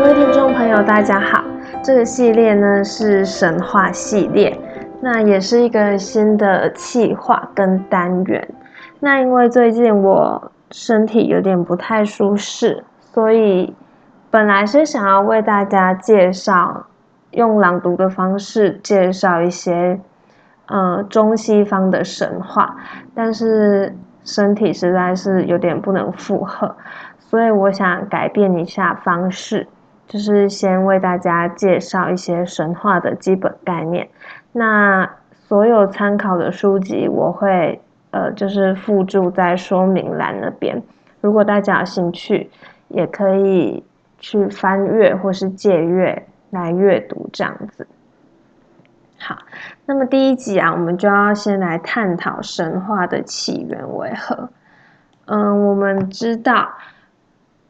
各位听众朋友，大家好。这个系列呢是神话系列，那也是一个新的企划跟单元。那因为最近我身体有点不太舒适，所以本来是想要为大家介绍用朗读的方式介绍一些呃中西方的神话，但是身体实在是有点不能负荷，所以我想改变一下方式。就是先为大家介绍一些神话的基本概念。那所有参考的书籍我会呃就是附注在说明栏那边。如果大家有兴趣，也可以去翻阅或是借阅来阅读这样子。好，那么第一集啊，我们就要先来探讨神话的起源为何。嗯，我们知道。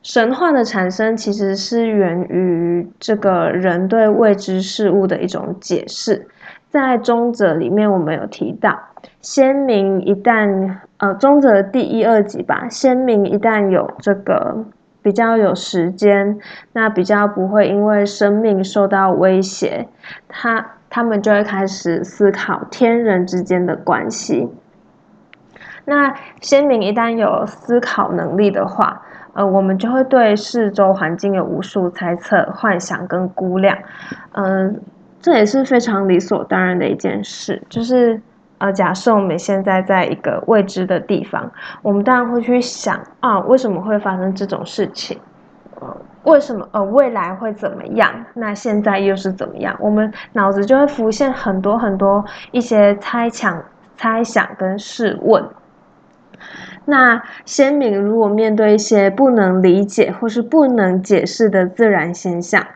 神话的产生其实是源于这个人对未知事物的一种解释。在中者里面，我们有提到，先民一旦呃中者第一二集吧，先民一旦有这个比较有时间，那比较不会因为生命受到威胁，他他们就会开始思考天人之间的关系。那先民一旦有思考能力的话，呃，我们就会对四周环境有无数猜测、幻想跟估量，嗯，这也是非常理所当然的一件事。就是呃，假设我们现在在一个未知的地方，我们当然会去想啊，为什么会发生这种事情？呃，为什么？呃，未来会怎么样？那现在又是怎么样？我们脑子就会浮现很多很多一些猜想、猜想跟试问。那先民如果面对一些不能理解或是不能解释的自然现象，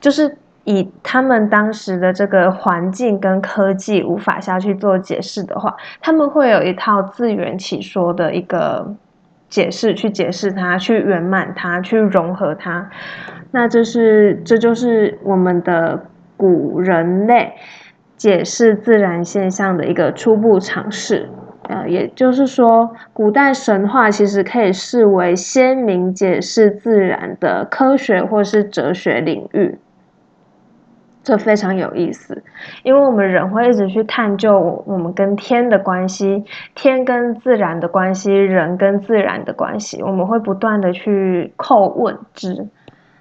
就是以他们当时的这个环境跟科技无法下去做解释的话，他们会有一套自圆其说的一个解释去解释它，去圆满它，去融合它。那这是这就是我们的古人类解释自然现象的一个初步尝试。呃，也就是说，古代神话其实可以视为先民解释自然的科学或是哲学领域，这非常有意思。因为我们人会一直去探究我们跟天的关系，天跟自然的关系，人跟自然的关系，我们会不断的去叩问之。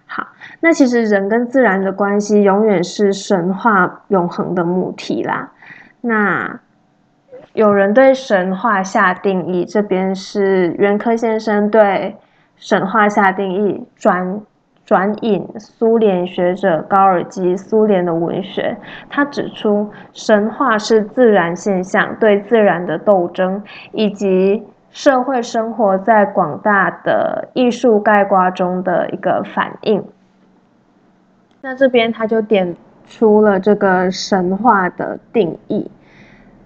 好，那其实人跟自然的关系永远是神话永恒的母题啦。那。有人对神话下定义，这边是袁科先生对神话下定义，转转引苏联学者高尔基苏联的文学，他指出神话是自然现象对自然的斗争，以及社会生活在广大的艺术概括中的一个反应。那这边他就点出了这个神话的定义。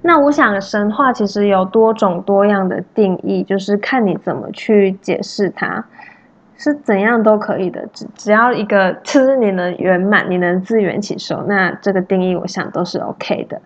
那我想，神话其实有多种多样的定义，就是看你怎么去解释它，是怎样都可以的。只只要一个，就是你能圆满，你能自圆其说，那这个定义我想都是 OK 的。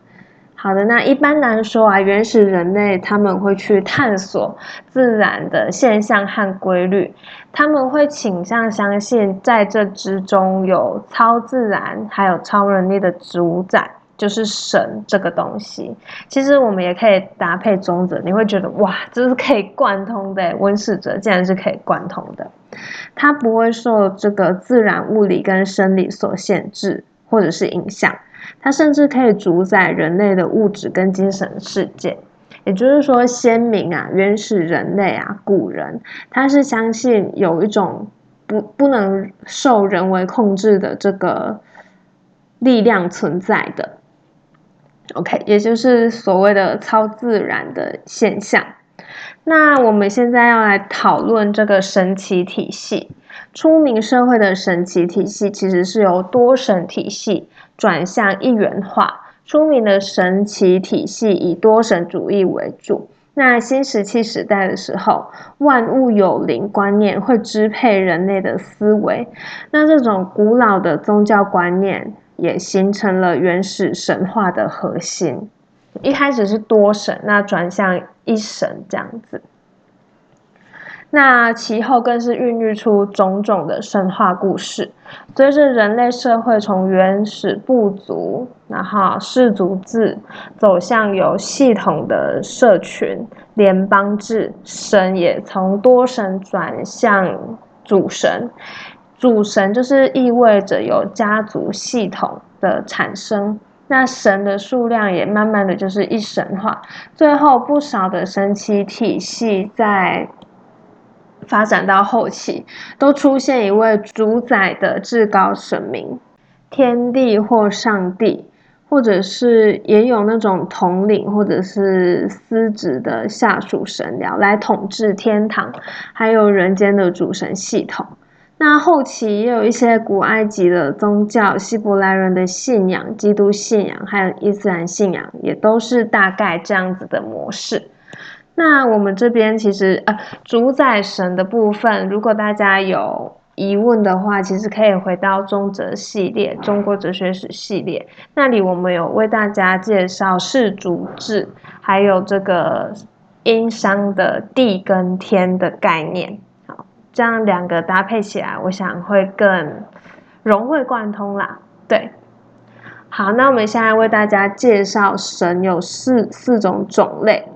好的，那一般来说啊，原始人类他们会去探索自然的现象和规律，他们会倾向相信在这之中有超自然，还有超人力的主宰。就是神这个东西，其实我们也可以搭配中者，你会觉得哇，这是可以贯通的。温室者竟然是可以贯通的，它不会受这个自然物理跟生理所限制或者是影响，它甚至可以主宰人类的物质跟精神世界。也就是说，先民啊，原始人类啊，古人，他是相信有一种不不能受人为控制的这个力量存在的。OK，也就是所谓的超自然的现象。那我们现在要来讨论这个神奇体系。出名社会的神奇体系其实是由多神体系转向一元化。出名的神奇体系以多神主义为主。那新石器时代的时候，万物有灵观念会支配人类的思维。那这种古老的宗教观念。也形成了原始神话的核心。一开始是多神，那转向一神这样子。那其后更是孕育出种种的神话故事。随着人类社会从原始部族，然后氏族制，走向有系统的社群联邦制，神也从多神转向主神。主神就是意味着有家族系统的产生。那神的数量也慢慢的就是一神化，最后不少的神奇体系在发展到后期，都出现一位主宰的至高神明，天帝或上帝，或者是也有那种统领或者是司职的下属神僚来统治天堂，还有人间的主神系统。那后期也有一些古埃及的宗教、希伯来人的信仰、基督信仰，还有伊斯兰信仰，也都是大概这样子的模式。那我们这边其实呃，主宰神的部分，如果大家有疑问的话，其实可以回到中哲系列、中国哲学史系列，那里我们有为大家介绍世族制，还有这个殷商的地跟天的概念。这样两个搭配起来，我想会更融会贯通啦。对，好，那我们现在为大家介绍神有四四种种类，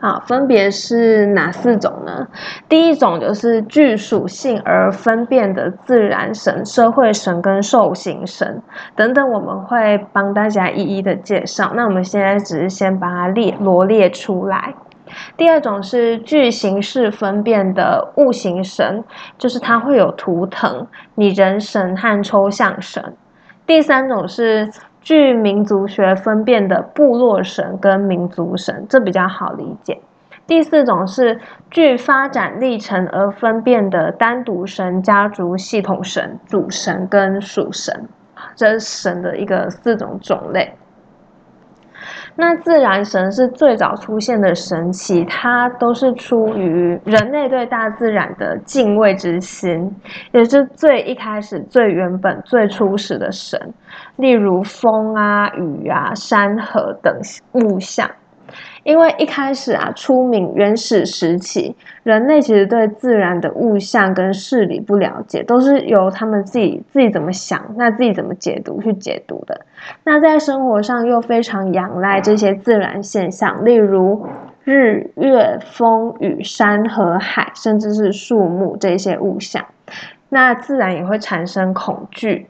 好，分别是哪四种呢？第一种就是具属性而分辨的自然神、社会神跟兽形神等等，我们会帮大家一一的介绍。那我们现在只是先把它列罗列出来。第二种是具形式分辨的物形神，就是它会有图腾、拟人神和抽象神。第三种是具民族学分辨的部落神跟民族神，这比较好理解。第四种是具发展历程而分辨的单独神、家族系统神、主神跟属神，这是神的一个四种种类。那自然神是最早出现的神奇，它都是出于人类对大自然的敬畏之心，也是最一开始、最原本、最初始的神，例如风啊、雨啊、山河等物象。因为一开始啊，初明原始时期，人类其实对自然的物象跟事理不了解，都是由他们自己自己怎么想，那自己怎么解读去解读的。那在生活上又非常仰赖这些自然现象，例如日月风雨山河海，甚至是树木这些物象，那自然也会产生恐惧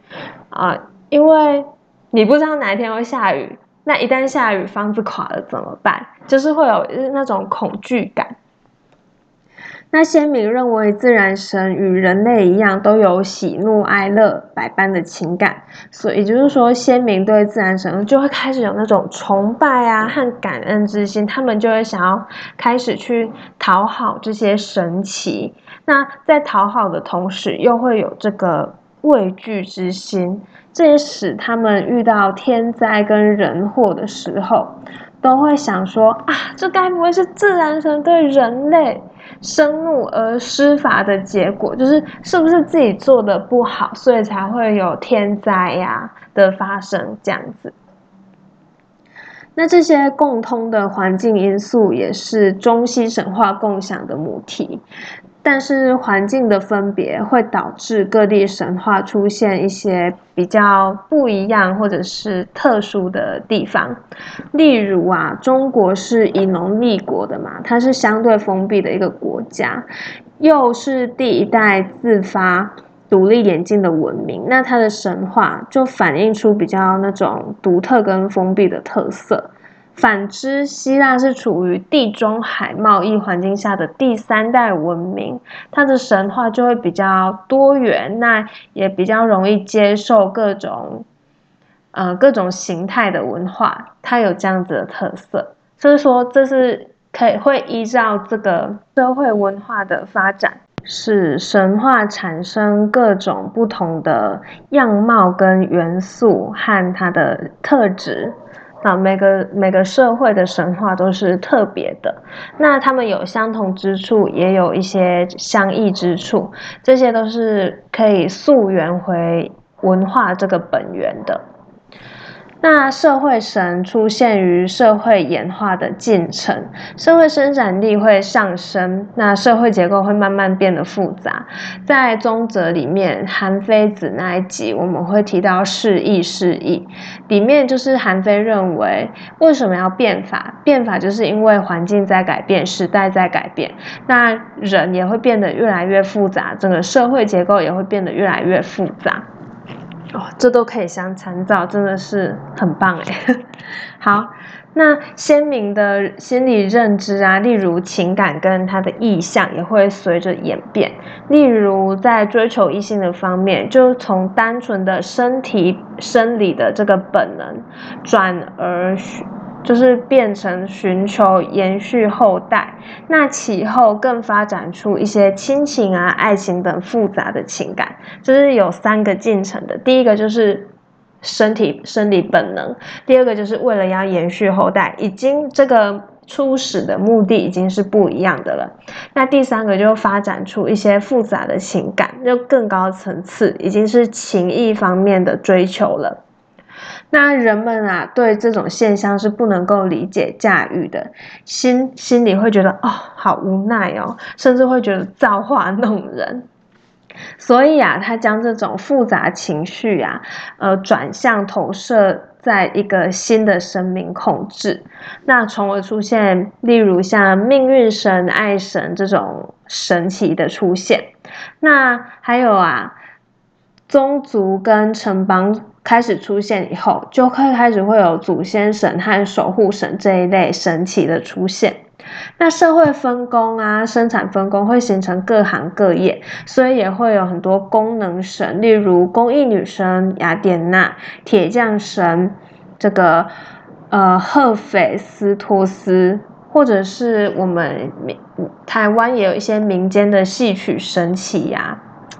啊，因为你不知道哪一天会下雨。那一旦下雨，房子垮了怎么办？就是会有那种恐惧感。那先民认为自然神与人类一样，都有喜怒哀乐百般的情感，所以就是说，先民对自然神就会开始有那种崇拜啊和感恩之心，他们就会想要开始去讨好这些神奇。那在讨好的同时，又会有这个畏惧之心。这也使他们遇到天灾跟人祸的时候，都会想说：啊，这该不会是自然神对人类生怒而施罚的结果？就是是不是自己做的不好，所以才会有天灾呀的发生这样子？那这些共通的环境因素，也是中西神话共享的母题。但是环境的分别会导致各地神话出现一些比较不一样或者是特殊的地方。例如啊，中国是以农立国的嘛，它是相对封闭的一个国家，又是第一代自发独立演进的文明，那它的神话就反映出比较那种独特跟封闭的特色。反之，希腊是处于地中海贸易环境下的第三代文明，它的神话就会比较多元，那也比较容易接受各种，呃，各种形态的文化，它有这样子的特色。所以说，这是可以会依照这个社会文化的发展，使神话产生各种不同的样貌跟元素和它的特质。啊每个每个社会的神话都是特别的，那他们有相同之处，也有一些相异之处，这些都是可以溯源回文化这个本源的。那社会神出现于社会演化的进程，社会生产力会上升，那社会结构会慢慢变得复杂。在宗泽里面，韩非子那一集我们会提到释义释义，里面就是韩非认为为什么要变法？变法就是因为环境在改变，时代在改变，那人也会变得越来越复杂，整个社会结构也会变得越来越复杂。哦，这都可以相参照，真的是很棒哎。好，那鲜明的心理认知啊，例如情感跟他的意向也会随着演变。例如在追求异性的方面，就从单纯的身体生理的这个本能，转而。就是变成寻求延续后代，那其后更发展出一些亲情啊、爱情等复杂的情感，这是有三个进程的。第一个就是身体生理本能，第二个就是为了要延续后代，已经这个初始的目的已经是不一样的了。那第三个就发展出一些复杂的情感，就更高层次，已经是情谊方面的追求了。那人们啊，对这种现象是不能够理解驾驭的，心心里会觉得哦，好无奈哦，甚至会觉得造化弄人。所以啊，他将这种复杂情绪啊，呃，转向投射在一个新的生命控制，那从而出现，例如像命运神、爱神这种神奇的出现。那还有啊，宗族跟城邦。开始出现以后，就会开始会有祖先神和守护神这一类神奇的出现。那社会分工啊，生产分工会形成各行各业，所以也会有很多功能神，例如工艺女神雅典娜、铁匠神这个呃赫斐斯托斯，或者是我们台湾也有一些民间的戏曲神奇呀。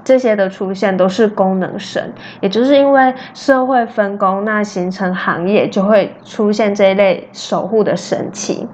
这些的出现都是功能神，也就是因为社会分工，那形成行业就会出现这一类守护的神奇。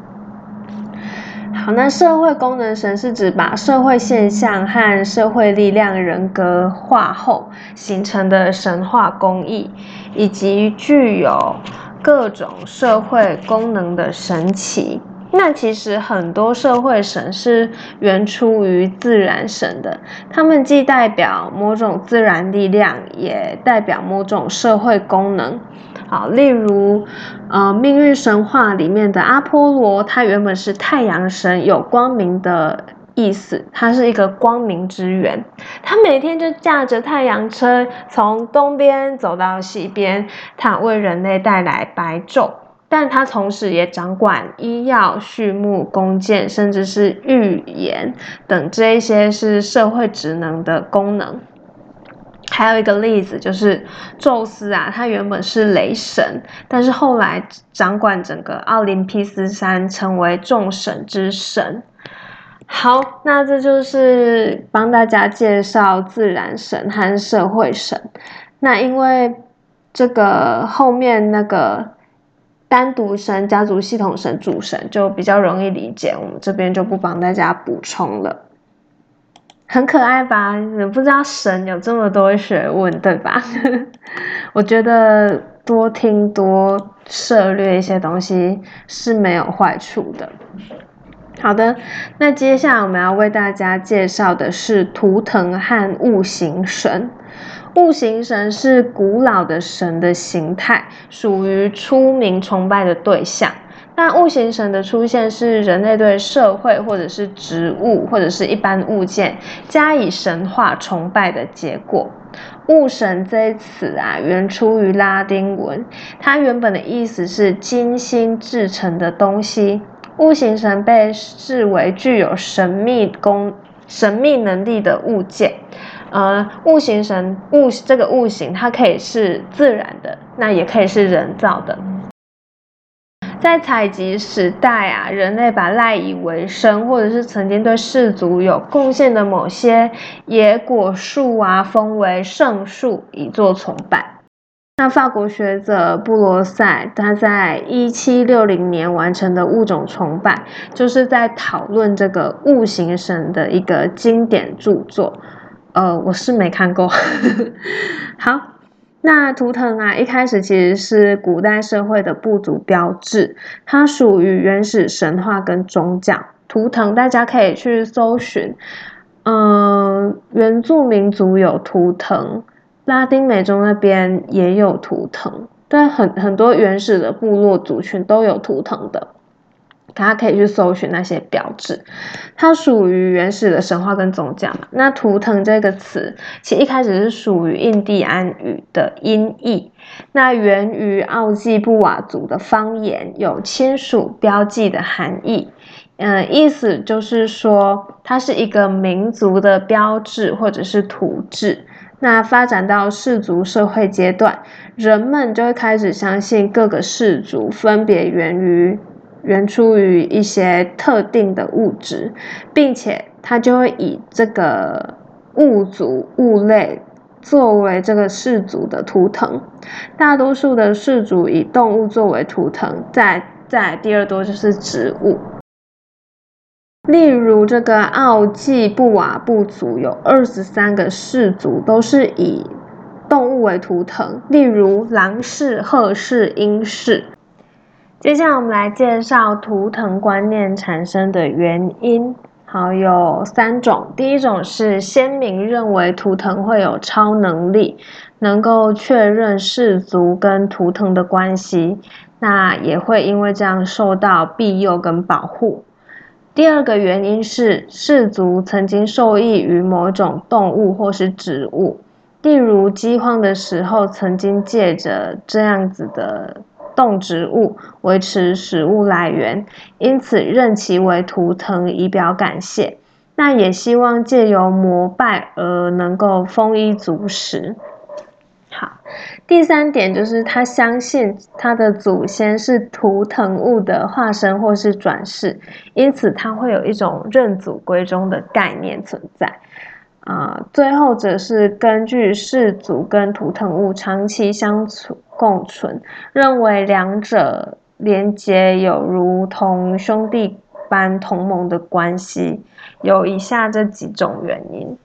好，那社会功能神是指把社会现象和社会力量人格化后形成的神话工艺，以及具有各种社会功能的神奇。那其实很多社会神是源出于自然神的，他们既代表某种自然力量，也代表某种社会功能。好，例如，呃，命运神话里面的阿波罗，他原本是太阳神，有光明的意思，他是一个光明之源，他每天就驾着太阳车从东边走到西边，他为人类带来白昼。但他同时也掌管医药、畜牧、弓箭，甚至是预言等这一些是社会职能的功能。还有一个例子就是宙斯啊，他原本是雷神，但是后来掌管整个奥林匹斯山，成为众神之神。好，那这就是帮大家介绍自然神和社会神。那因为这个后面那个。单独神、家族系统神、主神就比较容易理解，我们这边就不帮大家补充了。很可爱吧？你不知道神有这么多学问，对吧？我觉得多听多涉略一些东西是没有坏处的。好的，那接下来我们要为大家介绍的是图腾和物形神。物形神是古老的神的形态，属于出名崇拜的对象。那物形神的出现是人类对社会或者是植物或者是一般物件加以神化崇拜的结果。物神这一词啊，原出于拉丁文，它原本的意思是精心制成的东西。物形神被视为具有神秘功、神秘能力的物件。呃，物形神物这个物形，它可以是自然的，那也可以是人造的。在采集时代啊，人类把赖以为生，或者是曾经对氏族有贡献的某些野果树啊，封为圣树，以作崇拜。那法国学者布罗塞他在一七六零年完成的物种崇拜，就是在讨论这个物形神的一个经典著作。呃，我是没看过。好，那图腾啊，一开始其实是古代社会的部族标志，它属于原始神话跟宗教。图腾大家可以去搜寻，嗯，原住民族有图腾，拉丁美洲那边也有图腾，对，很很多原始的部落族群都有图腾的。大家可以去搜寻那些标志，它属于原始的神话跟宗教嘛。那图腾这个词，其实一开始是属于印第安语的音译，那源于奥济布瓦族的方言，有亲属标记的含义。嗯，意思就是说，它是一个民族的标志或者是图志。那发展到氏族社会阶段，人们就会开始相信各个氏族分别源于。源出于一些特定的物质，并且它就会以这个物族物类作为这个氏族的图腾。大多数的氏族以动物作为图腾，在在第二多就是植物。例如这个奥季布瓦部族有二十三个氏族都是以动物为图腾，例如狼氏、鹤氏、鹰氏。接下来我们来介绍图腾观念产生的原因，好有三种。第一种是先民认为图腾会有超能力，能够确认氏族跟图腾的关系，那也会因为这样受到庇佑跟保护。第二个原因是氏族曾经受益于某种动物或是植物，例如饥荒的时候，曾经借着这样子的。动植物维持食物来源，因此认其为图腾以表感谢。那也希望借由膜拜而能够丰衣足食。好，第三点就是他相信他的祖先是图腾物的化身或是转世，因此他会有一种认祖归宗的概念存在。啊，最后则是根据氏族跟图腾物长期相处共存，认为两者连接有如同兄弟般同盟的关系，有以下这几种原因。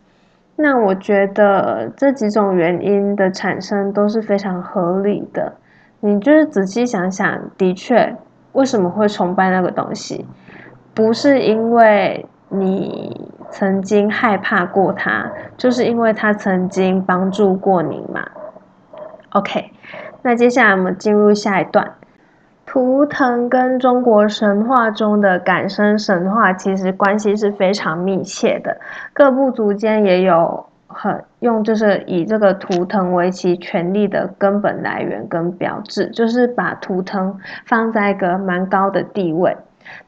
那我觉得这几种原因的产生都是非常合理的。你就是仔细想想，的确，为什么会崇拜那个东西？不是因为你。曾经害怕过他，就是因为他曾经帮助过你嘛。OK，那接下来我们进入下一段。图腾跟中国神话中的感生神话其实关系是非常密切的，各部族间也有很用，就是以这个图腾为其权力的根本来源跟标志，就是把图腾放在一个蛮高的地位。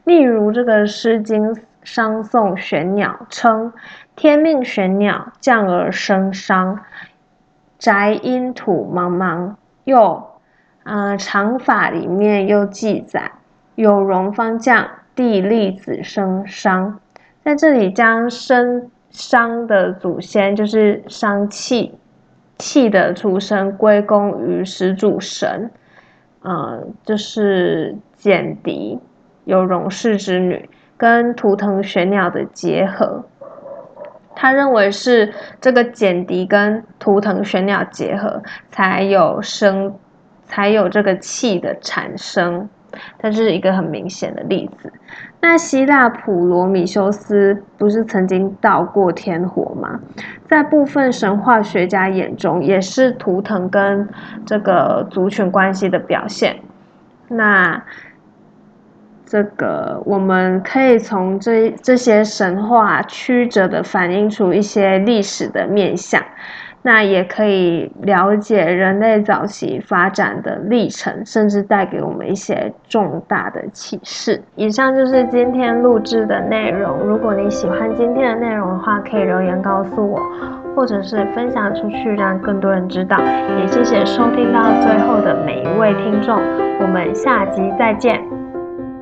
例如这个《诗经》。商颂玄鸟称天命玄鸟降而生商，宅阴土茫茫。又，呃，长法里面又记载有容方降地利子生商，在这里将生商的祖先就是商气气的出生归功于始祖神，呃，就是简狄有容氏之女。跟图腾玄鸟的结合，他认为是这个简狄跟图腾玄鸟结合，才有生，才有这个气的产生。它是一个很明显的例子。那希腊普罗米修斯不是曾经盗过天火吗？在部分神话学家眼中，也是图腾跟这个族群关系的表现。那。这个我们可以从这这些神话曲折的反映出一些历史的面相，那也可以了解人类早期发展的历程，甚至带给我们一些重大的启示。以上就是今天录制的内容。如果你喜欢今天的内容的话，可以留言告诉我，或者是分享出去，让更多人知道。也谢谢收听到最后的每一位听众，我们下集再见。